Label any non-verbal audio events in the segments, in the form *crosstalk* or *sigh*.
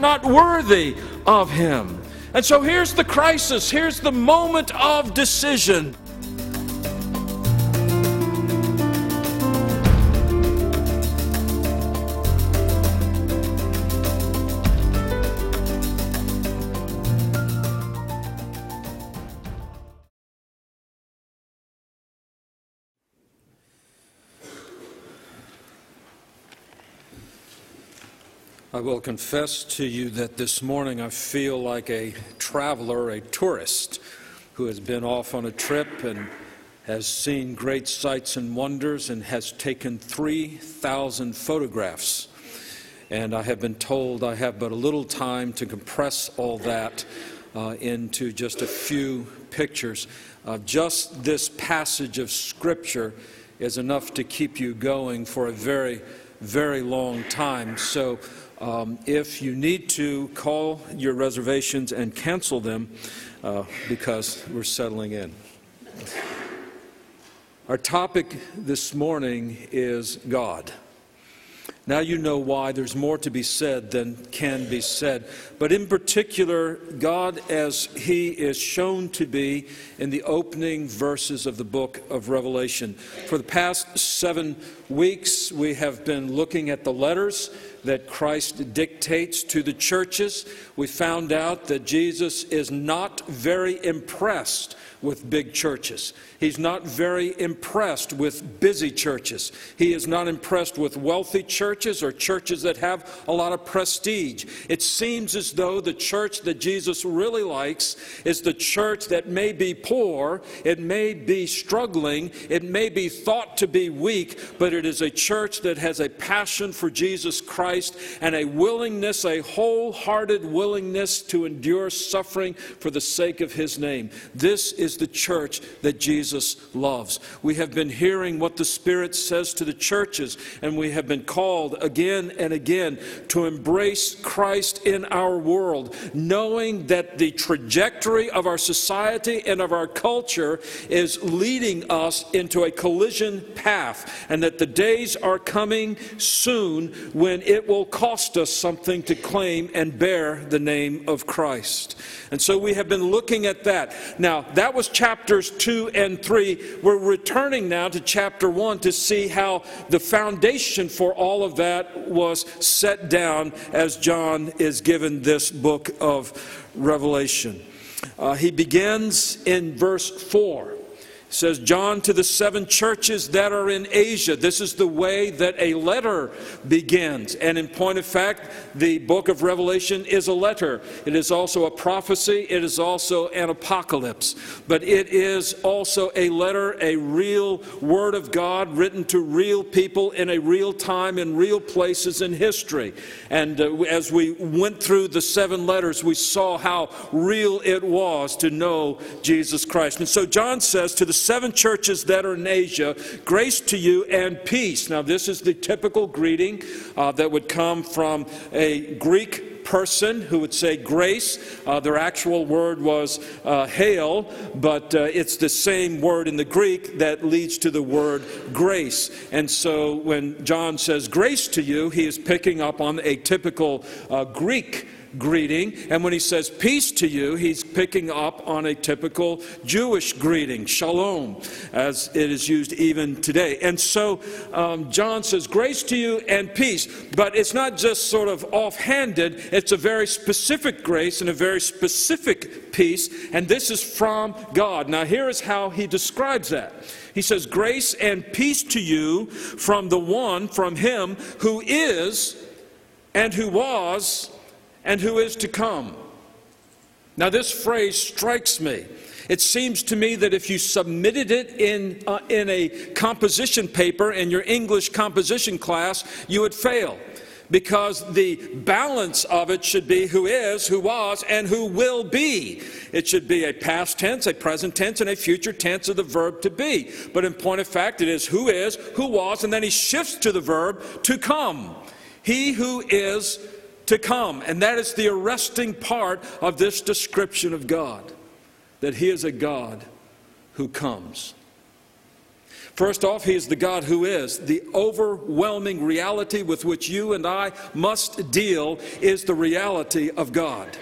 not worthy of him. And so here's the crisis, here's the moment of decision. I will confess to you that this morning I feel like a traveler, a tourist who has been off on a trip and has seen great sights and wonders and has taken 3,000 photographs. And I have been told I have but a little time to compress all that uh, into just a few pictures. Uh, just this passage of Scripture is enough to keep you going for a very, very long time. So um, if you need to, call your reservations and cancel them uh, because we're settling in. Our topic this morning is God. Now you know why there's more to be said than can be said. But in particular, God as He is shown to be in the opening verses of the book of Revelation. For the past seven weeks, we have been looking at the letters that Christ dictates to the churches. We found out that Jesus is not very impressed with big churches. He's not very impressed with busy churches. He is not impressed with wealthy churches or churches that have a lot of prestige. It seems as though the church that Jesus really likes is the church that may be poor, it may be struggling, it may be thought to be weak, but it is a church that has a passion for Jesus Christ and a willingness, a wholehearted willingness to endure suffering for the sake of his name. This is the church that Jesus loves. We have been hearing what the Spirit says to the churches, and we have been called again and again to embrace Christ in our world, knowing that the trajectory of our society and of our culture is leading us into a collision path, and that the days are coming soon when it will cost us something to claim and bear the name of Christ. And so we have been looking at that. Now, that was chapters 2 and 3. We're returning now to chapter 1 to see how the foundation for all of that was set down as John is given this book of Revelation. Uh, he begins in verse 4 says, John to the seven churches that are in Asia. This is the way that a letter begins. And in point of fact, the book of Revelation is a letter. It is also a prophecy, it is also an apocalypse. But it is also a letter, a real word of God written to real people in a real time in real places in history. And uh, as we went through the seven letters, we saw how real it was to know Jesus Christ. And so John says to the seven churches that are in Asia, grace to you and peace. Now, this is the typical greeting uh, that would come from a Greek person who would say grace. Uh, their actual word was uh, hail, but uh, it's the same word in the Greek that leads to the word grace. And so when John says grace to you, he is picking up on a typical uh, Greek greeting. And when he says peace to you, he's picking up on a typical Jewish greeting, shalom, as it is used even today. And so um, John says, grace to you and peace. But it's not just sort of offhanded, it's a very specific grace and a very specific peace. And this is from God. Now, here is how he describes that. He says, Grace and peace to you from the one, from him who is and who was and who is to come. Now, this phrase strikes me. It seems to me that if you submitted it in, uh, in a composition paper in your English composition class, you would fail. Because the balance of it should be who is, who was, and who will be. It should be a past tense, a present tense, and a future tense of the verb to be. But in point of fact, it is who is, who was, and then he shifts to the verb to come. He who is to come. And that is the arresting part of this description of God that He is a God who comes. First off, He is the God who is. The overwhelming reality with which you and I must deal is the reality of God.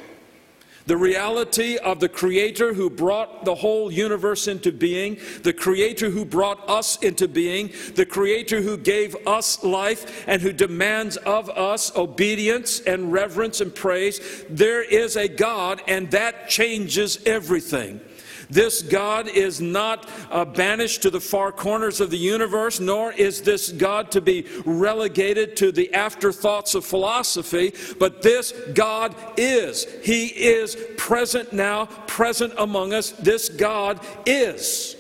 The reality of the Creator who brought the whole universe into being, the Creator who brought us into being, the Creator who gave us life and who demands of us obedience and reverence and praise. There is a God, and that changes everything. This God is not uh, banished to the far corners of the universe, nor is this God to be relegated to the afterthoughts of philosophy, but this God is. He is present now, present among us. This God is.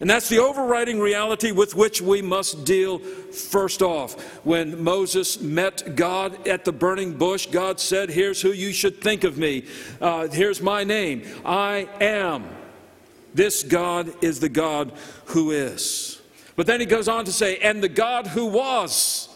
And that's the overriding reality with which we must deal first off. When Moses met God at the burning bush, God said, Here's who you should think of me. Uh, here's my name. I am. This God is the God who is. But then he goes on to say, and the God who was.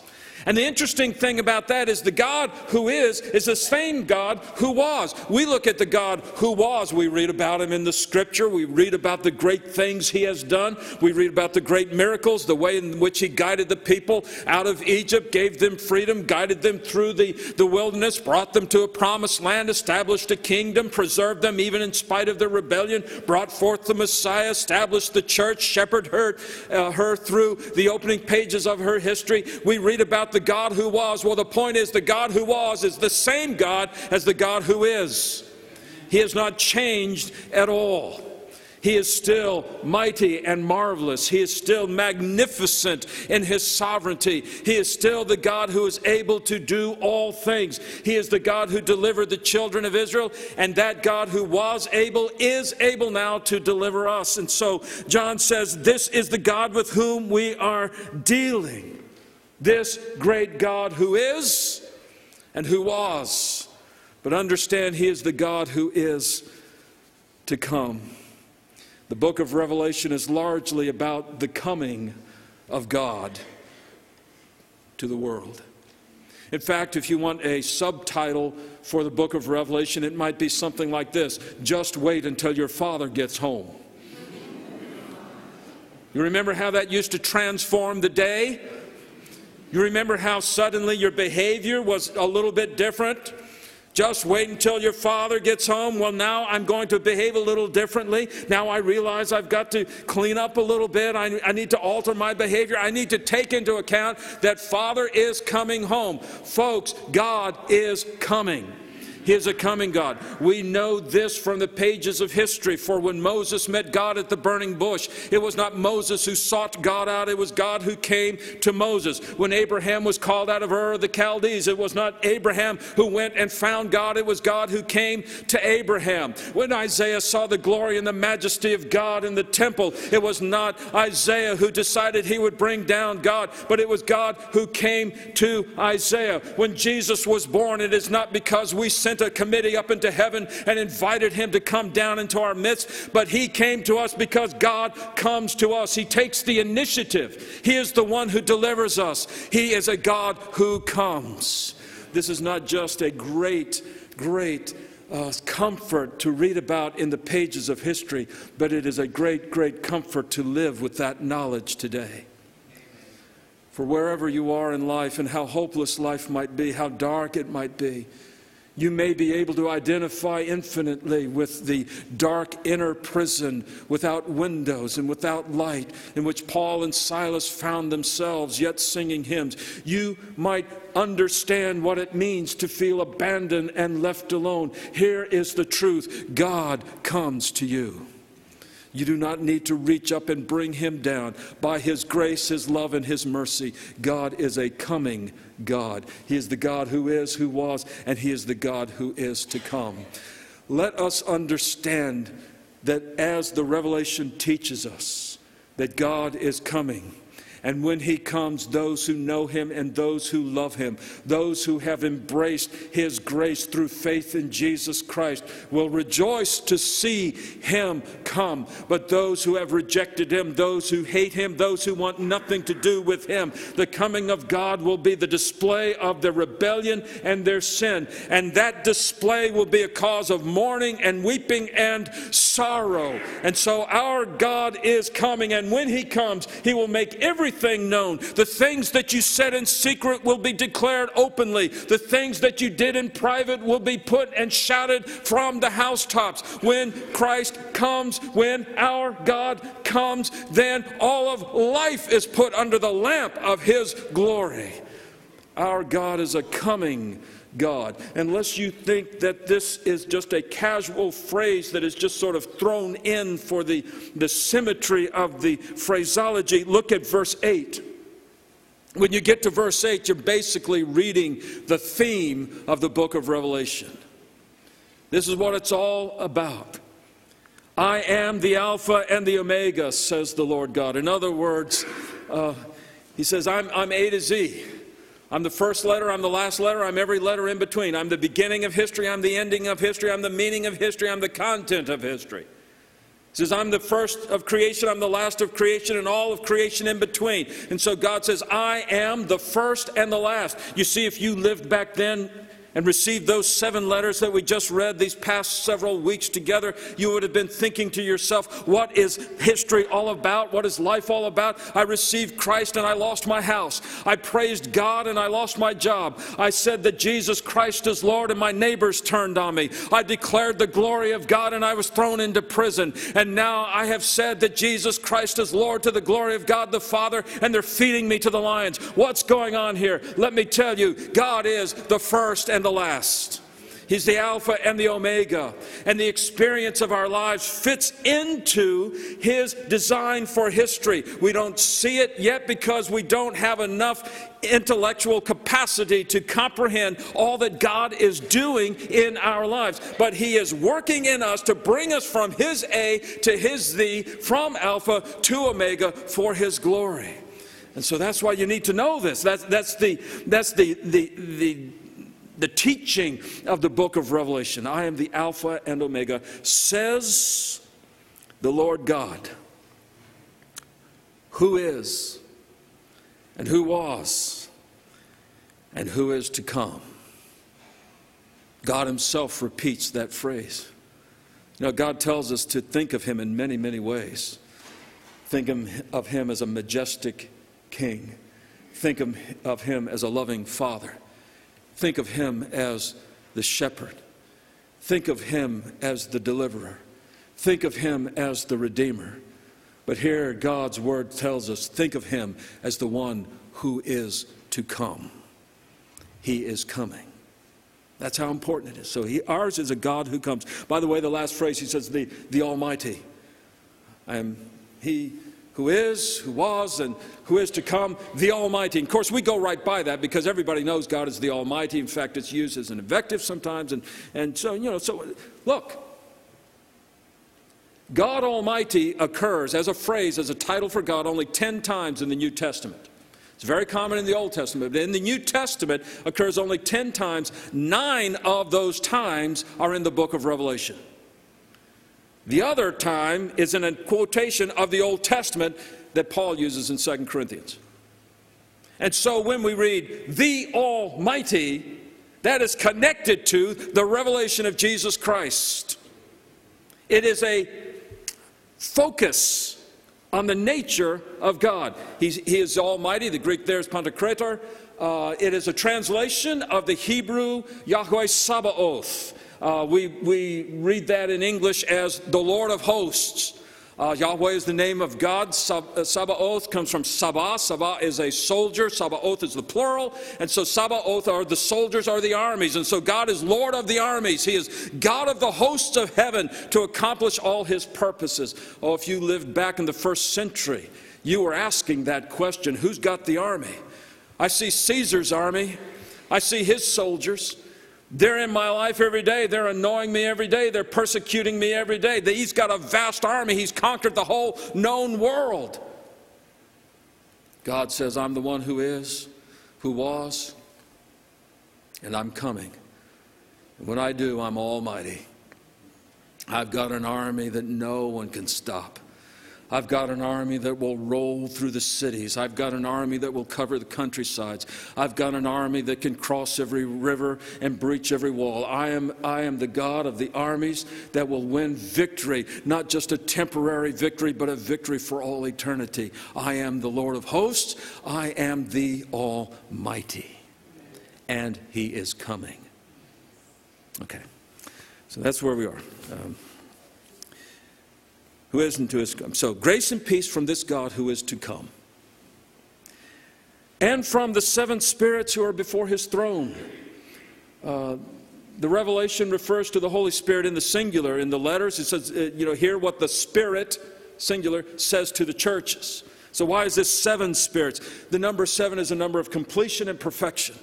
And the interesting thing about that is the God who is, is the same God who was. We look at the God who was. We read about him in the scripture. We read about the great things he has done. We read about the great miracles, the way in which he guided the people out of Egypt, gave them freedom, guided them through the, the wilderness, brought them to a promised land, established a kingdom, preserved them even in spite of their rebellion, brought forth the Messiah, established the church, shepherded her, uh, her through the opening pages of her history. We read about the God who was. Well, the point is, the God who was is the same God as the God who is. He has not changed at all. He is still mighty and marvelous. He is still magnificent in his sovereignty. He is still the God who is able to do all things. He is the God who delivered the children of Israel, and that God who was able is able now to deliver us. And so John says, This is the God with whom we are dealing. This great God who is and who was. But understand, He is the God who is to come. The book of Revelation is largely about the coming of God to the world. In fact, if you want a subtitle for the book of Revelation, it might be something like this Just wait until your father gets home. You remember how that used to transform the day? You remember how suddenly your behavior was a little bit different? Just wait until your father gets home. Well, now I'm going to behave a little differently. Now I realize I've got to clean up a little bit. I, I, need to alter my behavior. I need to take into account that father is coming home. Folks, God is coming. He is a coming God. We know this from the pages of history. For when Moses met God at the burning bush, it was not Moses who sought God out, it was God who came to Moses. When Abraham was called out of Ur of the Chaldees, it was not Abraham who went and found God, it was God who came to Abraham. When Isaiah saw the glory and the majesty of God in the temple, it was not Isaiah who decided he would bring down God, but it was God who came to Isaiah. When Jesus was born, it is not because we sent sent a committee up into heaven and invited him to come down into our midst, but he came to us because God comes to us. He takes the initiative. He is the one who delivers us. He is a God who comes. This is not just a great, great uh, comfort to read about in the pages of history, but it is a great, great comfort to live with that knowledge today. For wherever you are in life and how hopeless life might be, how dark it might be, you may be able to identify infinitely with the dark inner prison without windows and without light in which Paul and Silas found themselves, yet singing hymns. You might understand what it means to feel abandoned and left alone. Here is the truth God comes to you. You do not need to reach up and bring him down. By his grace, his love, and his mercy, God is a coming God. He is the God who is, who was, and he is the God who is to come. Let us understand that as the revelation teaches us, that God is coming And when he comes, those who know him and those who love him, those who have embraced his grace through faith in Jesus Christ, will rejoice to see him come. But those who have rejected him, those who hate him, those who want nothing to do with him, the coming of God will be the display of their rebellion and their sin. And that display will be a cause of mourning and weeping and. And so our God is coming, and when he comes, he will make everything known. The things that you said in secret will be declared openly. The things that you did in private will be put and shouted from the housetops. When Christ comes, when our God comes, then all of life is put under the lamp of his glory. Our God is a coming God. Unless you think that this is just a casual phrase that is just sort of thrown in for the, the symmetry of the phraseology, look at verse 8. When you get to verse 8, you're basically reading the theme of the book of Revelation. This is what it's all about. I am the Alpha and the Omega, says the Lord God. In other words, uh, He says, I'm, I'm A to Z. I'm the first letter, I'm the last letter, I'm every letter in between. I'm the beginning of history, I'm the ending of history, I'm the meaning of history, I'm the content of history. He says, I'm the first of creation, I'm the last of creation, and all of creation in between. And so God says, I am the first and the last. You see, if you lived back then, and received those seven letters that we just read these past several weeks together, you would have been thinking to yourself, what is history all about? What is life all about? I received Christ and I lost my house. I praised God and I lost my job. I said that Jesus Christ is Lord and my neighbors turned on me. I declared the glory of God and I was thrown into prison. And now I have said that Jesus Christ is Lord to the glory of God the Father and they're feeding me to the lions. What's going on here? Let me tell you, God is the first and the last. He's the Alpha and the Omega. And the experience of our lives fits into His design for history. We don't see it yet because we don't have enough intellectual capacity to comprehend all that God is doing in our lives. But He is working in us to bring us from His A to His Z, from Alpha to Omega for His glory. And so that's why you need to know this. That's, that's, the, that's the, the, the the teaching of the book of Revelation. I am the Alpha and Omega, says the Lord God, who is, and who was, and who is to come. God Himself repeats that phrase. You know, God tells us to think of Him in many, many ways. Think of Him as a majestic King. Think of Him as a loving Father. Think of him as the shepherd. Think of him as the deliverer. Think of him as the redeemer. But here, God's word tells us think of him as the one who is to come. He is coming. That's how important it is. So he, ours is a God who comes. By the way, the last phrase he says, the, the Almighty. I am he who is, who was, and who is to come, the Almighty. And of course, we go right by that because everybody knows God is the Almighty. In fact, it's used as an invective sometimes. And, and so, you know, so look, God Almighty occurs as a phrase, as a title for God, only 10 times in the New Testament. It's very common in the Old Testament, but in the New Testament occurs only 10 times. Nine of those times are in the book of Revelation. The other time is in a quotation of the Old Testament that Paul uses in 2 Corinthians. And so when we read the Almighty, that is connected to the revelation of Jesus Christ. It is a focus on the nature of God. He's, he is Almighty. The Greek there is Pantocrator. Uh, it is a translation of the Hebrew Yahweh Sabaoth. Uh, we, we read that in English as the Lord of hosts. Uh, Yahweh is the name of God. Uh, Sabaoth comes from Sabah. Sabah is a soldier. Sabaoth is the plural. And so Sabaoth are the soldiers, are the armies. And so God is Lord of the armies. He is God of the hosts of heaven to accomplish all his purposes. Oh, if you lived back in the first century, you were asking that question who's got the army? I see Caesar's army, I see his soldiers. They're in my life every day. They're annoying me every day. They're persecuting me every day. He's got a vast army. He's conquered the whole known world. God says, I'm the one who is, who was, and I'm coming. And when I do, I'm almighty. I've got an army that no one can stop. I've got an army that will roll through the cities. I've got an army that will cover the countrysides. I've got an army that can cross every river and breach every wall. I am, I am the God of the armies that will win victory, not just a temporary victory, but a victory for all eternity. I am the Lord of hosts. I am the Almighty. And He is coming. Okay, so that's where we are. Um, who is and to is come. So, grace and peace from this God who is to come. And from the seven spirits who are before his throne. Uh, the revelation refers to the Holy Spirit in the singular. In the letters, it says, uh, you know, hear what the Spirit, singular, says to the churches. So, why is this seven spirits? The number seven is a number of completion and perfection.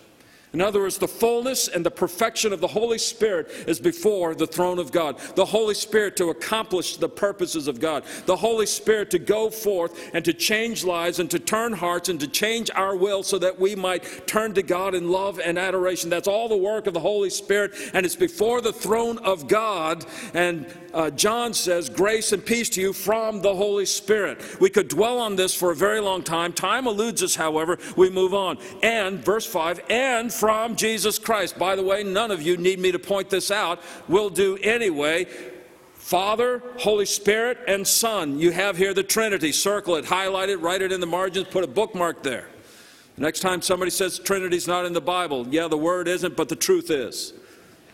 In other words, the fullness and the perfection of the Holy Spirit is before the throne of God. The Holy Spirit to accomplish the purposes of God. The Holy Spirit to go forth and to change lives and to turn hearts and to change our will so that we might turn to God in love and adoration. That's all the work of the Holy Spirit, and it's before the throne of God. And uh, John says, Grace and peace to you from the Holy Spirit. We could dwell on this for a very long time. Time eludes us, however, we move on. And, verse 5, and from Jesus Christ. By the way, none of you need me to point this out. We'll do anyway. Father, Holy Spirit, and Son. You have here the Trinity. Circle it, highlight it, write it in the margins, put a bookmark there. next time somebody says Trinity's not in the Bible, yeah, the word isn't, but the truth is.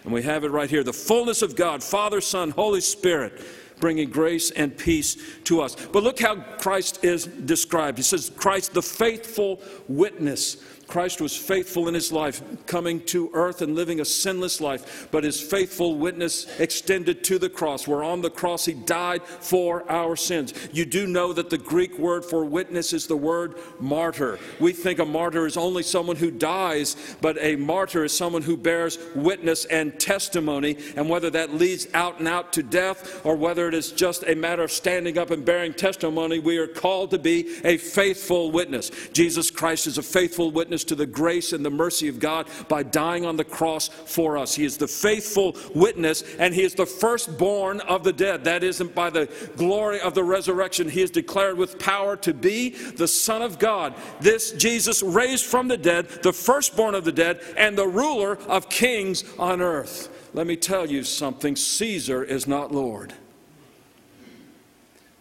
And we have it right here the fullness of God, Father, Son, Holy Spirit, bringing grace and peace to us. But look how Christ is described. He says, Christ, the faithful witness Christ was faithful in his life, coming to earth and living a sinless life, but his faithful witness extended to the cross, where on the cross he died for our sins. You do know that the Greek word for witness is the word martyr. We think a martyr is only someone who dies, but a martyr is someone who bears witness and testimony, and whether that leads out and out to death or whether it is just a matter of standing up and bearing testimony, we are called to be a faithful witness. Jesus Christ is a faithful witness to the grace and the mercy of God by dying on the cross for us. He is the faithful witness, and He is the firstborn of the dead. That isn't by the glory of the resurrection. He is declared with power to be the Son of God. This Jesus raised from the dead, the firstborn of the dead, and the ruler of kings on earth. Let me tell you something Caesar is not Lord.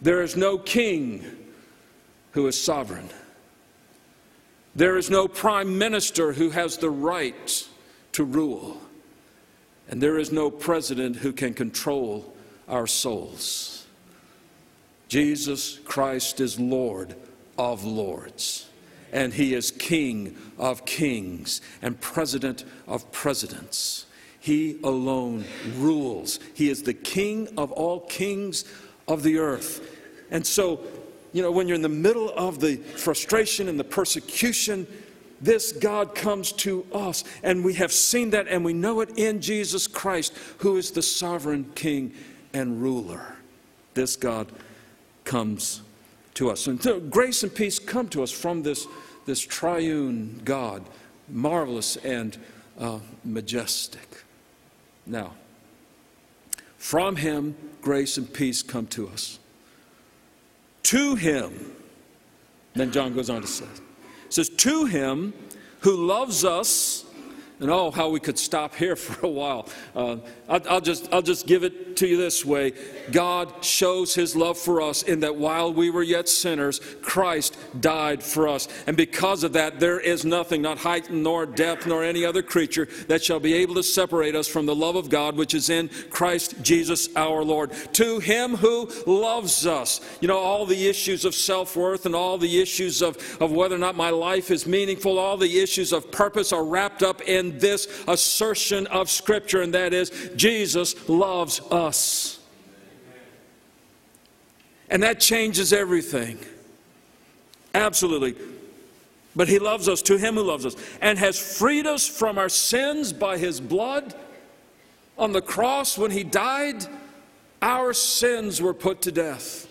There is no king who is sovereign. There is no prime minister who has the right to rule. And there is no president who can control our souls. Jesus Christ is Lord of lords, and He is King of kings and President of presidents. He alone rules. He is the King of all kings of the earth. And so you know, when you're in the middle of the frustration and the persecution, this God comes to us. And we have seen that and we know it in Jesus Christ, who is the sovereign King and ruler. This God comes to us. And so grace and peace come to us from this, this triune God, marvelous and uh, majestic. Now, from him, grace and peace come to us to him. Then John goes on to say, says, to him who loves us and oh, how we could stop here *laughs* for a while. Uh, I'll, I'll, just, I'll just give it to you this way God shows his love for us in that while we were yet sinners, Christ died for us. And because of that, there is nothing, not height nor depth nor any other creature, that shall be able to separate us from the love of God which is in Christ Jesus our Lord. To him who loves us. You know, all the issues of self worth and all the issues of, of whether or not my life is meaningful, all the issues of purpose are wrapped up in this assertion of Scripture, and that is Jesus loves us. And that changes everything. Absolutely. But He loves us, to Him who loves us, and has freed us from our sins by His blood. On the cross, when He died, our sins were put to death.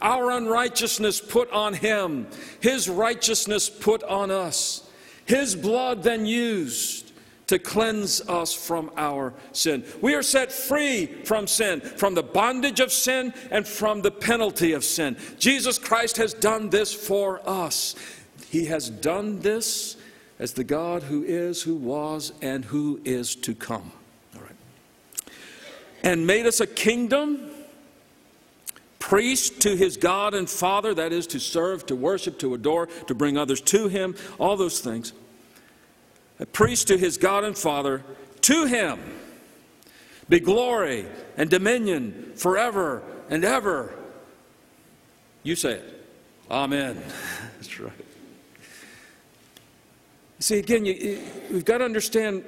Our unrighteousness put on him, his righteousness put on us. His blood then used to cleanse us from our sin. We are set free from sin, from the bondage of sin, and from the penalty of sin. Jesus Christ has done this for us. He has done this as the God who is, who was, and who is to come. All right. And made us a kingdom priest to his God and Father, that is, to serve, to worship, to adore, to bring others to him, all those things. A priest to his God and Father, to him be glory and dominion forever and ever. You say it. Amen. *laughs* That's right. See, again, you, we've got to understand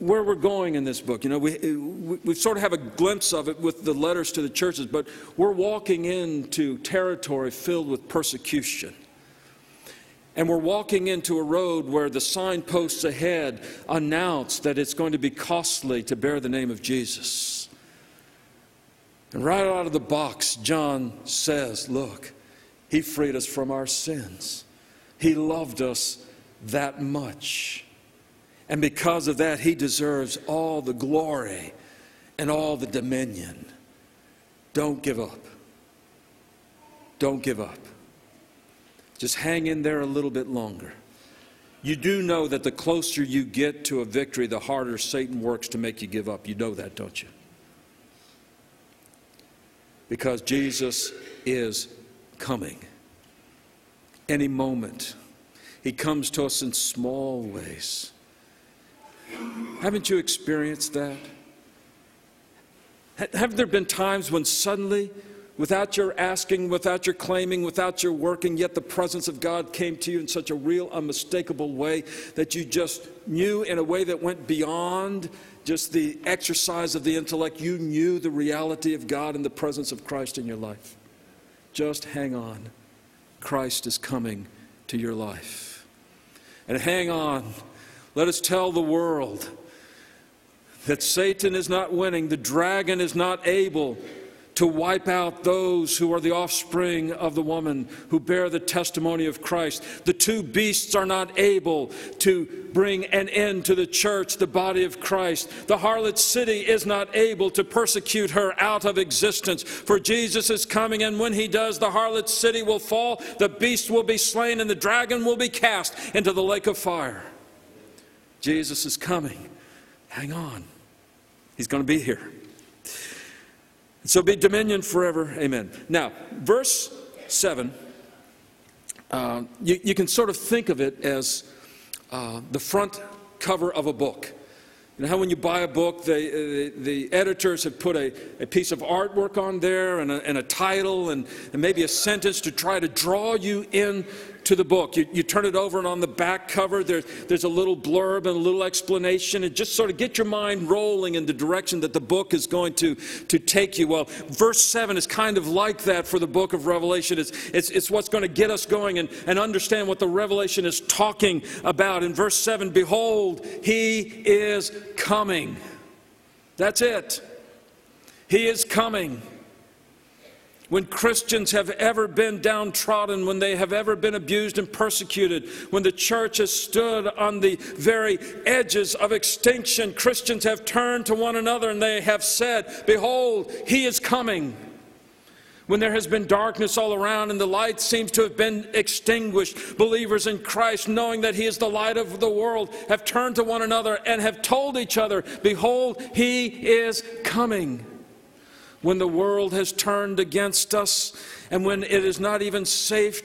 where we're going in this book. You know, we, we, sort of have a glimpse of it with the letters to the churches, but we're walking into territory filled with persecution. And we're walking into a road where the signposts ahead announce that it's going to be costly to bear the name of Jesus. And right out of the box, John says, Look, he freed us from our sins. He loved us that much. And because of that, he deserves all the glory and all the dominion. Don't give up. Don't give up. Just hang in there a little bit longer. You do know that the closer you get to a victory, the harder Satan works to make you give up. You know that, don't you? Because Jesus is coming any moment. He comes to us in small ways. Haven't you experienced that? Have there been times when suddenly, without your asking, without your claiming, without your working, yet the presence of God came to you in such a real, unmistakable way that you just knew in a way that went beyond just the exercise of the intellect? You knew the reality of God and the presence of Christ in your life. Just hang on. Christ is coming to your life. And hang on let us tell the world that Satan is not winning, the dragon is not able to wipe out those who are the offspring of the woman who bear the testimony of Christ. The two beasts are not able to bring an end to the church, the body of Christ. The harlot city is not able to persecute her out of existence. For Jesus is coming, and when he does, the harlot city will fall, the beast will be slain, and the dragon will be cast into the lake of fire. Jesus is coming. Hang on. He's going to be here. So be dominion forever. Amen. Now, verse 7, uh, you, you, can sort of think of it as uh, the front cover of a book. You know how when you buy a book, they, uh, the editors have put a, a piece of artwork on there and a, and a title and, and maybe a sentence to try to draw you in to the book. You, you turn it over, and on the back cover, there, there's a little blurb and a little explanation, and just sort of get your mind rolling in the direction that the book is going to, to take you. Well, verse 7 is kind of like that for the book of Revelation. It's, it's, it's what's going to get us going and, and understand what the Revelation is talking about. In verse 7, behold, he is coming. That's it. He is coming when Christians have ever been downtrodden, when they have ever been abused and persecuted, when the church has stood on the very edges of extinction, Christians have turned to one another and they have said, Behold, He is coming. When there has been darkness all around and the light seems to have been extinguished, believers in Christ, knowing that He is the light of the world, have turned to one another and have told each other, Behold, He is coming when the world has turned against us and when it is not even safe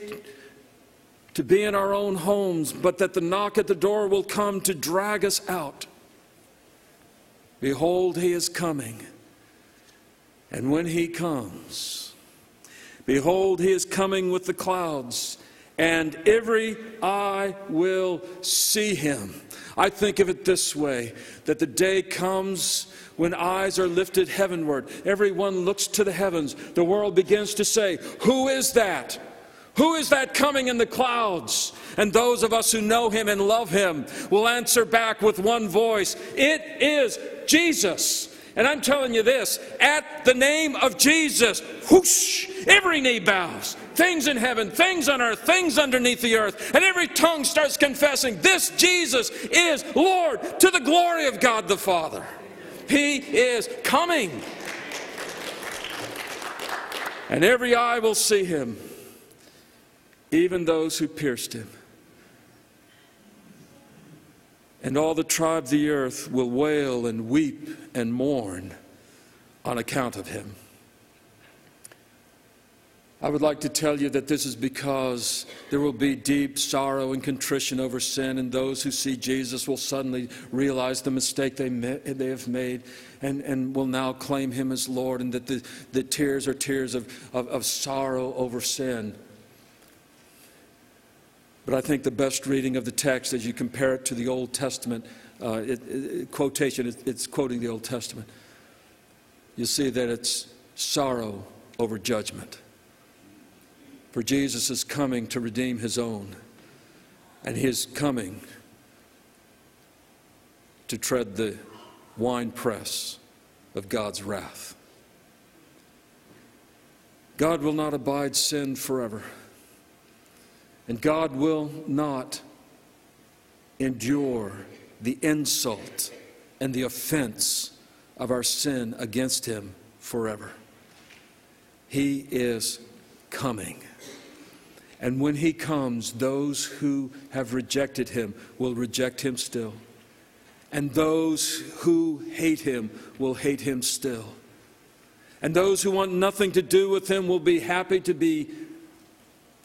to be in our own homes, but that the knock at the door will come to drag us out. Behold, he is coming. And when he comes, behold, he is coming with the clouds, and every eye will see him. I think of it this way that the day comes when eyes are lifted heavenward, everyone looks to the heavens. The world begins to say, Who is that? Who is that coming in the clouds? And those of us who know him and love him will answer back with one voice It is Jesus. And I'm telling you this at the name of Jesus, whoosh, every knee bows. Things in heaven, things on earth, things underneath the earth, and every tongue starts confessing this Jesus is Lord to the glory of God the Father. He is coming. And every eye will see him, even those who pierced him. And all the tribes of the earth will wail and weep and mourn on account of him. I would like to tell you that this is because there will be deep sorrow and contrition over sin, and those who see Jesus will suddenly realize the mistake they, they have made and, and will now claim him as Lord, and that the, the tears are tears of, of, of sorrow over sin. But I think the best reading of the text, as you compare it to the Old Testament uh, it, it, quotation, it, it's quoting the Old Testament, you see that it's sorrow over judgment. For Jesus is coming to redeem his own, and he is coming to tread the winepress of God's wrath. God will not abide sin forever. And God will not endure the insult and the offense of our sin against Him forever. He is coming. And when He comes, those who have rejected Him will reject Him still. And those who hate Him will hate Him still. And those who want nothing to do with Him will be happy to be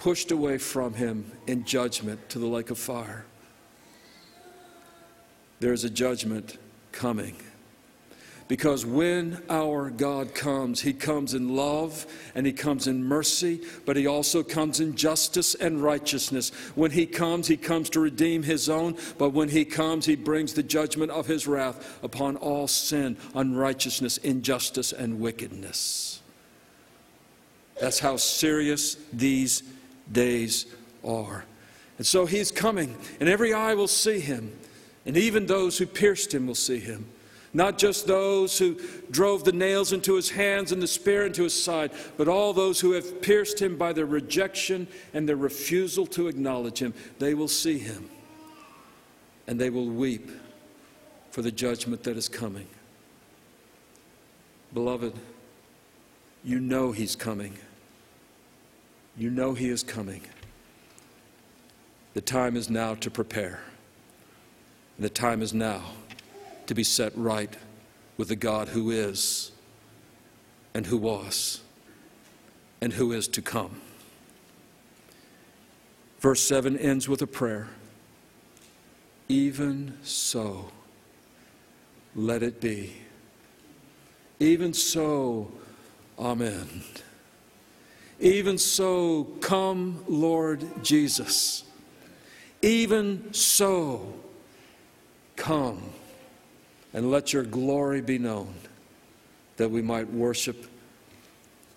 pushed away from him in judgment to the lake of fire. There's a judgment coming. Because when our God comes, He comes in love and He comes in mercy, but He also comes in justice and righteousness. When He comes, He comes to redeem His own, but when He comes, He brings the judgment of His wrath upon all sin, unrighteousness, injustice, and wickedness. That's how serious these days are. And so he's coming, and every eye will see him, and even those who pierced him will see him. Not just those who drove the nails into his hands and the spear into his side, but all those who have pierced him by their rejection and their refusal to acknowledge him. They will see him, and they will weep for the judgment that is coming. Beloved, you know he's coming. You know He is coming. The time is now to prepare. The time is now to be set right with the God who is, and who was, and who is to come. Verse 7 ends with a prayer. Even so, let it be. Even so, Amen. Even so, come, Lord Jesus. Even so, come and let your glory be known, that we might worship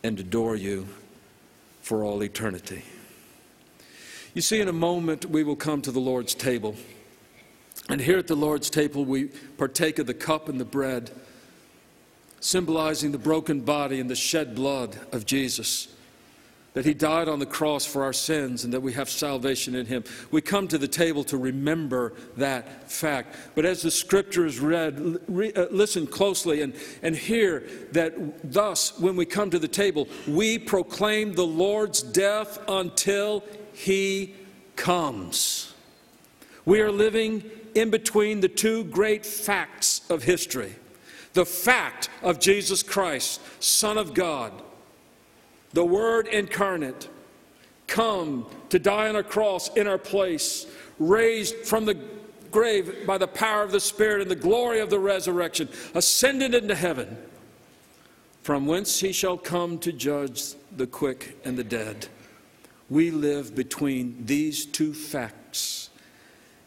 and adore you for all eternity. You see, in a moment, we will come to the Lord's table. And here at the Lord's table, we partake of the cup and the bread, symbolizing the broken body and the shed blood of Jesus that he died on the cross for our sins and that we have salvation in him. We come to the table to remember that fact. But as the scripture is read, re, uh, listen closely and, and hear that thus, when we come to the table, we proclaim the Lord's death until he comes. We are living in between the two great facts of history the fact of Jesus Christ, Son of God the Word incarnate, come to die on a cross in our place, raised from the grave by the power of the Spirit and the glory of the resurrection, ascended into heaven, from whence he shall come to judge the quick and the dead. We live between these two facts.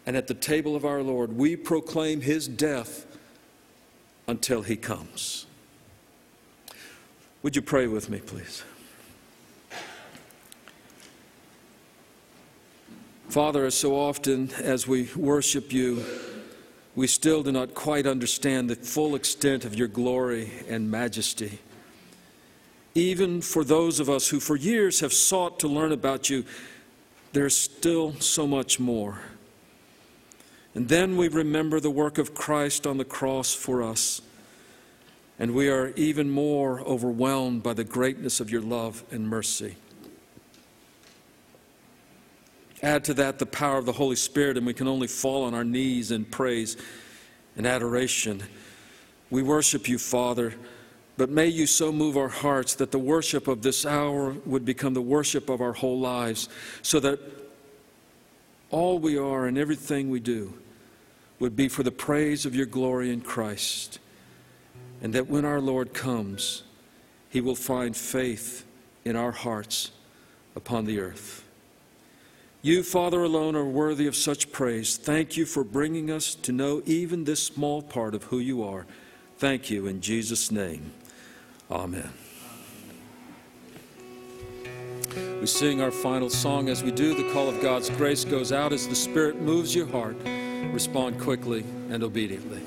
And at the table of our Lord, we proclaim his death until he comes. Would you pray with me, please? Father, as so often as we worship you, we still do not quite understand the full extent of your glory and majesty. Even for those of us who for years have sought to learn about you, there's still so much more. And then we remember the work of Christ on the cross for us, and we are even more overwhelmed by the greatness of your love and mercy. Add to that the power of the Holy Spirit, and we can only fall on our knees in praise and adoration. We worship you, Father, but may you so move our hearts that the worship of this hour would become the worship of our whole lives, so that all we are and everything we do would be for the praise of your glory in Christ, and that when our Lord comes, he will find faith in our hearts upon the earth. You, Father, alone are worthy of such praise. Thank you for bringing us to know even this small part of who you are. Thank you in Jesus' name. Amen. We sing our final song. As we do, the call of God's grace goes out as the Spirit moves your heart. Respond quickly and obediently.